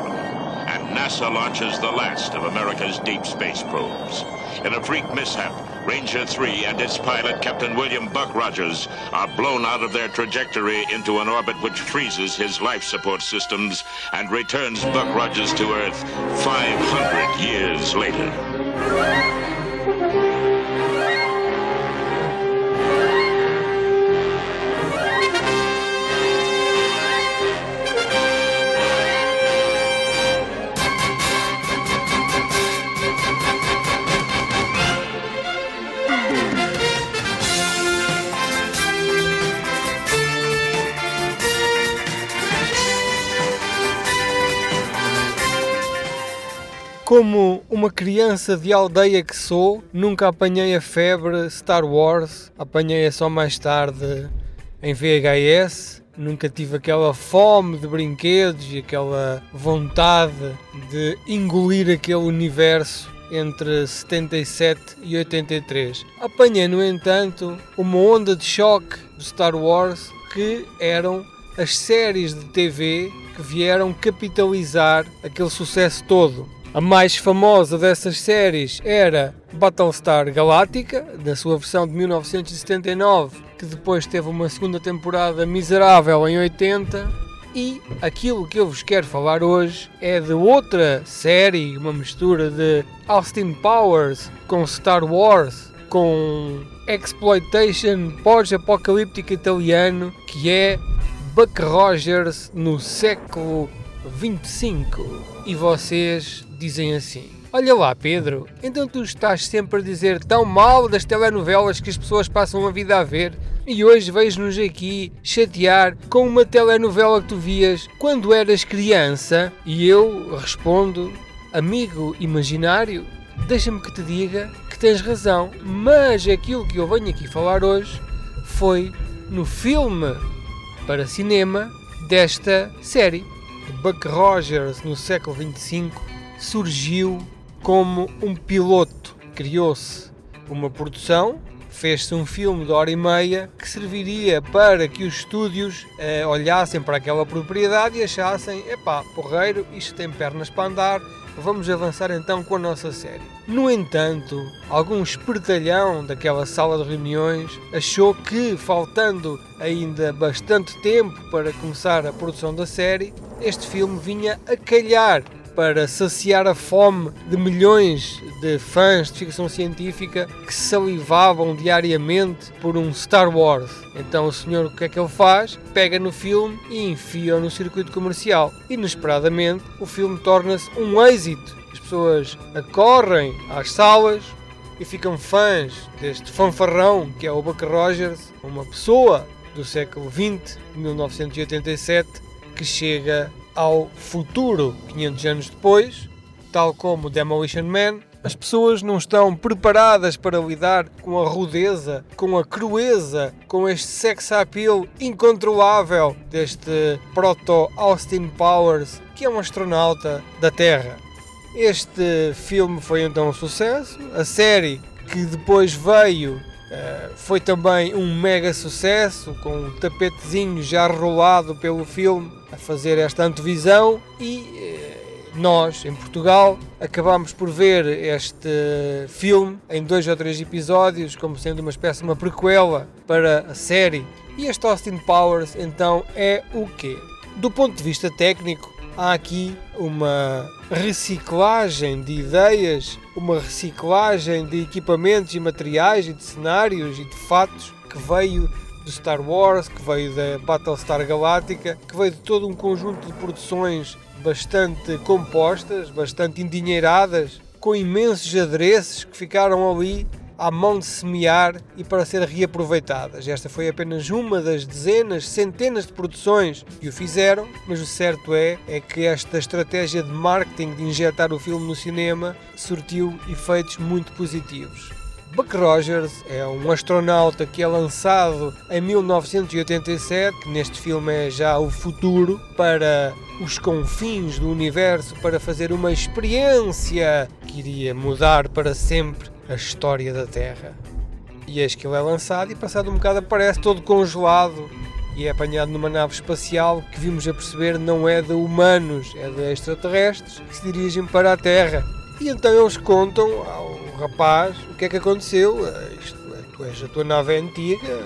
1987, and NASA launches the last of America's deep space probes. In a freak mishap, Ranger 3 and its pilot, Captain William Buck Rogers, are blown out of their trajectory into an orbit which freezes his life support systems and returns Buck Rogers to Earth 500 years later. Como uma criança de aldeia que sou, nunca apanhei a febre Star Wars, apanhei-a só mais tarde em VHS. Nunca tive aquela fome de brinquedos e aquela vontade de engolir aquele universo entre 77 e 83. Apanhei, no entanto, uma onda de choque de Star Wars que eram as séries de TV que vieram capitalizar aquele sucesso todo. A mais famosa dessas séries era Battlestar Galactica, na sua versão de 1979, que depois teve uma segunda temporada miserável em 80. E aquilo que eu vos quero falar hoje é de outra série, uma mistura de Austin Powers com Star Wars, com exploitation pós-apocalíptico italiano, que é Buck Rogers no século 25. E vocês dizem assim: Olha lá, Pedro, então tu estás sempre a dizer tão mal das telenovelas que as pessoas passam a vida a ver e hoje vejo-nos aqui chatear com uma telenovela que tu vias quando eras criança? E eu respondo: Amigo imaginário, deixa-me que te diga que tens razão, mas aquilo que eu venho aqui falar hoje foi no filme para cinema desta série. Buck Rogers no século 25 surgiu como um piloto. Criou-se uma produção, fez-se um filme de hora e meia que serviria para que os estúdios eh, olhassem para aquela propriedade e achassem: epá, porreiro, isto tem pernas para andar, vamos avançar então com a nossa série. No entanto, algum espertalhão daquela sala de reuniões achou que, faltando ainda bastante tempo para começar a produção da série, este filme vinha a calhar para saciar a fome de milhões de fãs de ficção científica que salivavam diariamente por um Star Wars. Então o senhor o que é que ele faz? Pega no filme e enfia-o no circuito comercial. Inesperadamente o filme torna-se um êxito. As pessoas acorrem às salas e ficam fãs deste fanfarrão que é o Buck Rogers, uma pessoa do século XX, 1987, que chega ao futuro 500 anos depois, tal como Demolition Man, as pessoas não estão preparadas para lidar com a rudeza, com a crueza, com este sex appeal incontrolável deste proto-Austin Powers, que é um astronauta da Terra. Este filme foi então um sucesso. A série que depois veio Uh, foi também um mega sucesso, com um tapetezinho já rolado pelo filme a fazer esta antevisão e uh, nós, em Portugal, acabamos por ver este filme em dois ou três episódios, como sendo uma espécie de uma prequela para a série. E este Austin Powers, então, é o quê? Do ponto de vista técnico, há aqui uma reciclagem de ideias, uma reciclagem de equipamentos e materiais e de cenários e de fatos que veio do Star Wars, que veio da Battlestar Galactica, que veio de todo um conjunto de produções bastante compostas, bastante endinheiradas, com imensos adereços que ficaram ali à mão de semear e para ser reaproveitadas. Esta foi apenas uma das dezenas, centenas de produções que o fizeram, mas o certo é, é que esta estratégia de marketing de injetar o filme no cinema surtiu efeitos muito positivos. Buck Rogers é um astronauta que é lançado em 1987, que neste filme é já o futuro, para os confins do universo, para fazer uma experiência que iria mudar para sempre a história da Terra. E eis que ele é lançado e passado um bocado aparece todo congelado e é apanhado numa nave espacial que vimos a perceber não é de humanos, é de extraterrestres que se dirigem para a Terra. E então eles contam ao rapaz o que é que aconteceu. Eh, isto, é, tu és a tua nave antiga,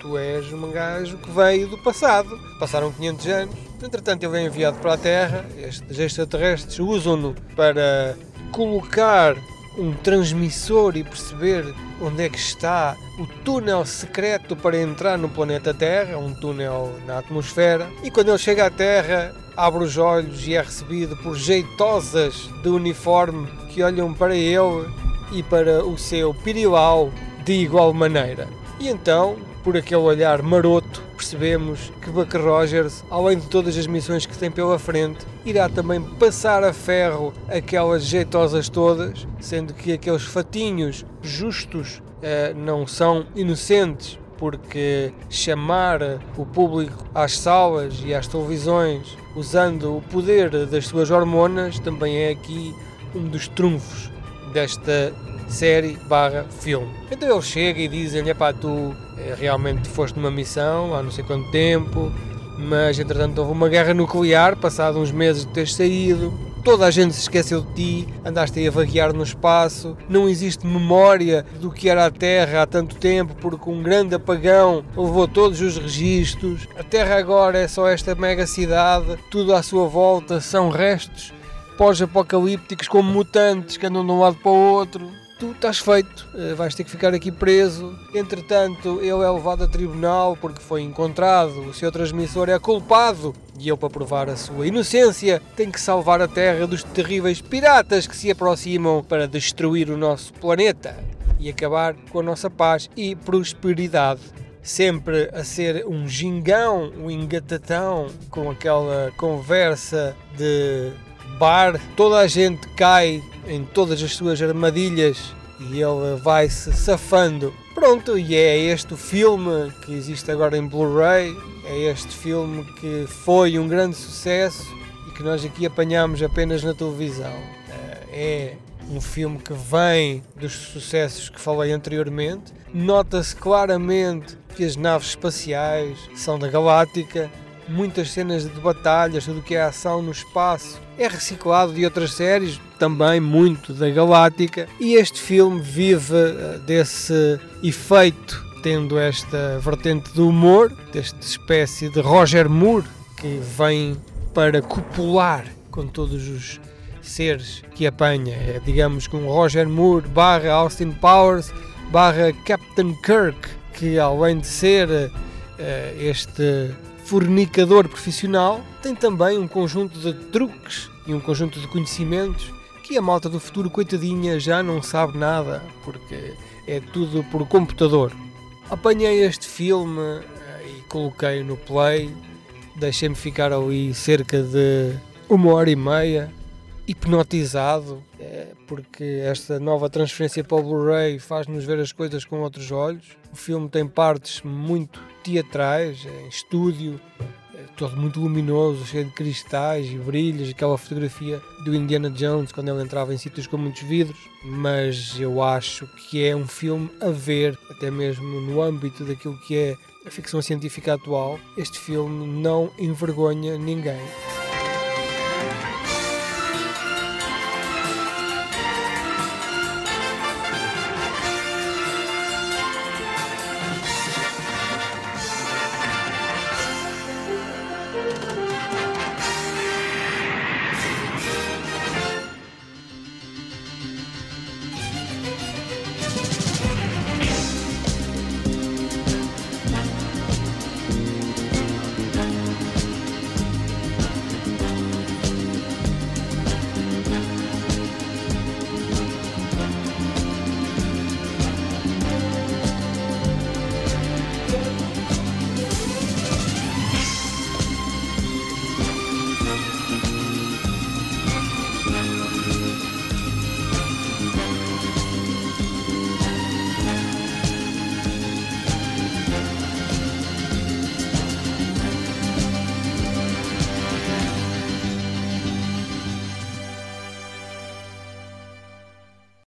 tu és um gajo que veio do passado. Passaram 500 anos. Entretanto, ele é enviado para a Terra. Estes extraterrestres usam-no para colocar um transmissor e perceber onde é que está o túnel secreto para entrar no planeta Terra, um túnel na atmosfera. E quando ele chega à Terra, abre os olhos e é recebido por jeitosas de uniforme que olham para ele e para o seu pirilau de igual maneira. E então, por aquele olhar maroto, percebemos que Buck Rogers, além de todas as missões que tem pela frente, irá também passar a ferro aquelas jeitosas todas, sendo que aqueles fatinhos justos eh, não são inocentes, porque chamar o público às salas e às televisões usando o poder das suas hormonas também é aqui um dos trunfos desta série barra filme. Então ele chega e diz-lhe, pá, tu eh, realmente foste numa missão há não sei quanto tempo, mas entretanto houve uma guerra nuclear, passado uns meses de teres saído, toda a gente se esqueceu de ti, andaste aí a vaguear no espaço, não existe memória do que era a Terra há tanto tempo, porque um grande apagão levou todos os registros, a Terra agora é só esta mega cidade, tudo à sua volta são restos pós-apocalípticos como mutantes que andam de um lado para o outro tu estás feito, eh, vais ter que ficar aqui preso. Entretanto, ele é levado a tribunal porque foi encontrado, o seu transmissor é culpado. E ele, para provar a sua inocência, tem que salvar a Terra dos terríveis piratas que se aproximam para destruir o nosso planeta e acabar com a nossa paz e prosperidade. Sempre a ser um gingão, um engatatão, com aquela conversa de bar, toda a gente cai em todas as suas armadilhas e ele vai se safando. Pronto, e é este o filme que existe agora em Blu-ray, é este filme que foi um grande sucesso e que nós aqui apanhamos apenas na televisão. Eh, é um filme que vem dos sucessos que falei anteriormente. Nota-se claramente que as naves espaciais são da Galáctica, muitas cenas de batalhas, tudo o que é ação no espaço é reciclado de outras séries, também muito da Galáctica, e este filme vive eh, desse efeito, tendo esta vertente do humor, desta espécie de Roger Moore que vem para copular com todos os seres que apanha. É, digamos um Roger Moore barra Austin Powers barra Captain Kirk, que além de ser uh, este fornicador profissional, tem também um conjunto de truques e um conjunto de conhecimentos que a malta do futuro, coitadinha, já não sabe nada, porque é tudo por computador. Apanhei este filme eh, e coloquei no play, deixei-me ficar ali cerca de uma hora e meia, hipnotizado, eh, porque esta nova transferência para o Blu-ray faz-nos ver as coisas com outros olhos. O filme tem partes muito teatrais, em estúdio, é todo muito luminoso, cheio de cristais e brilhos, aquela fotografia do Indiana Jones quando ele entrava em sítios com muitos vidros, mas eu acho que é um filme a ver, até mesmo no âmbito daquilo que é a ficção científica atual, este filme não envergonha ninguém.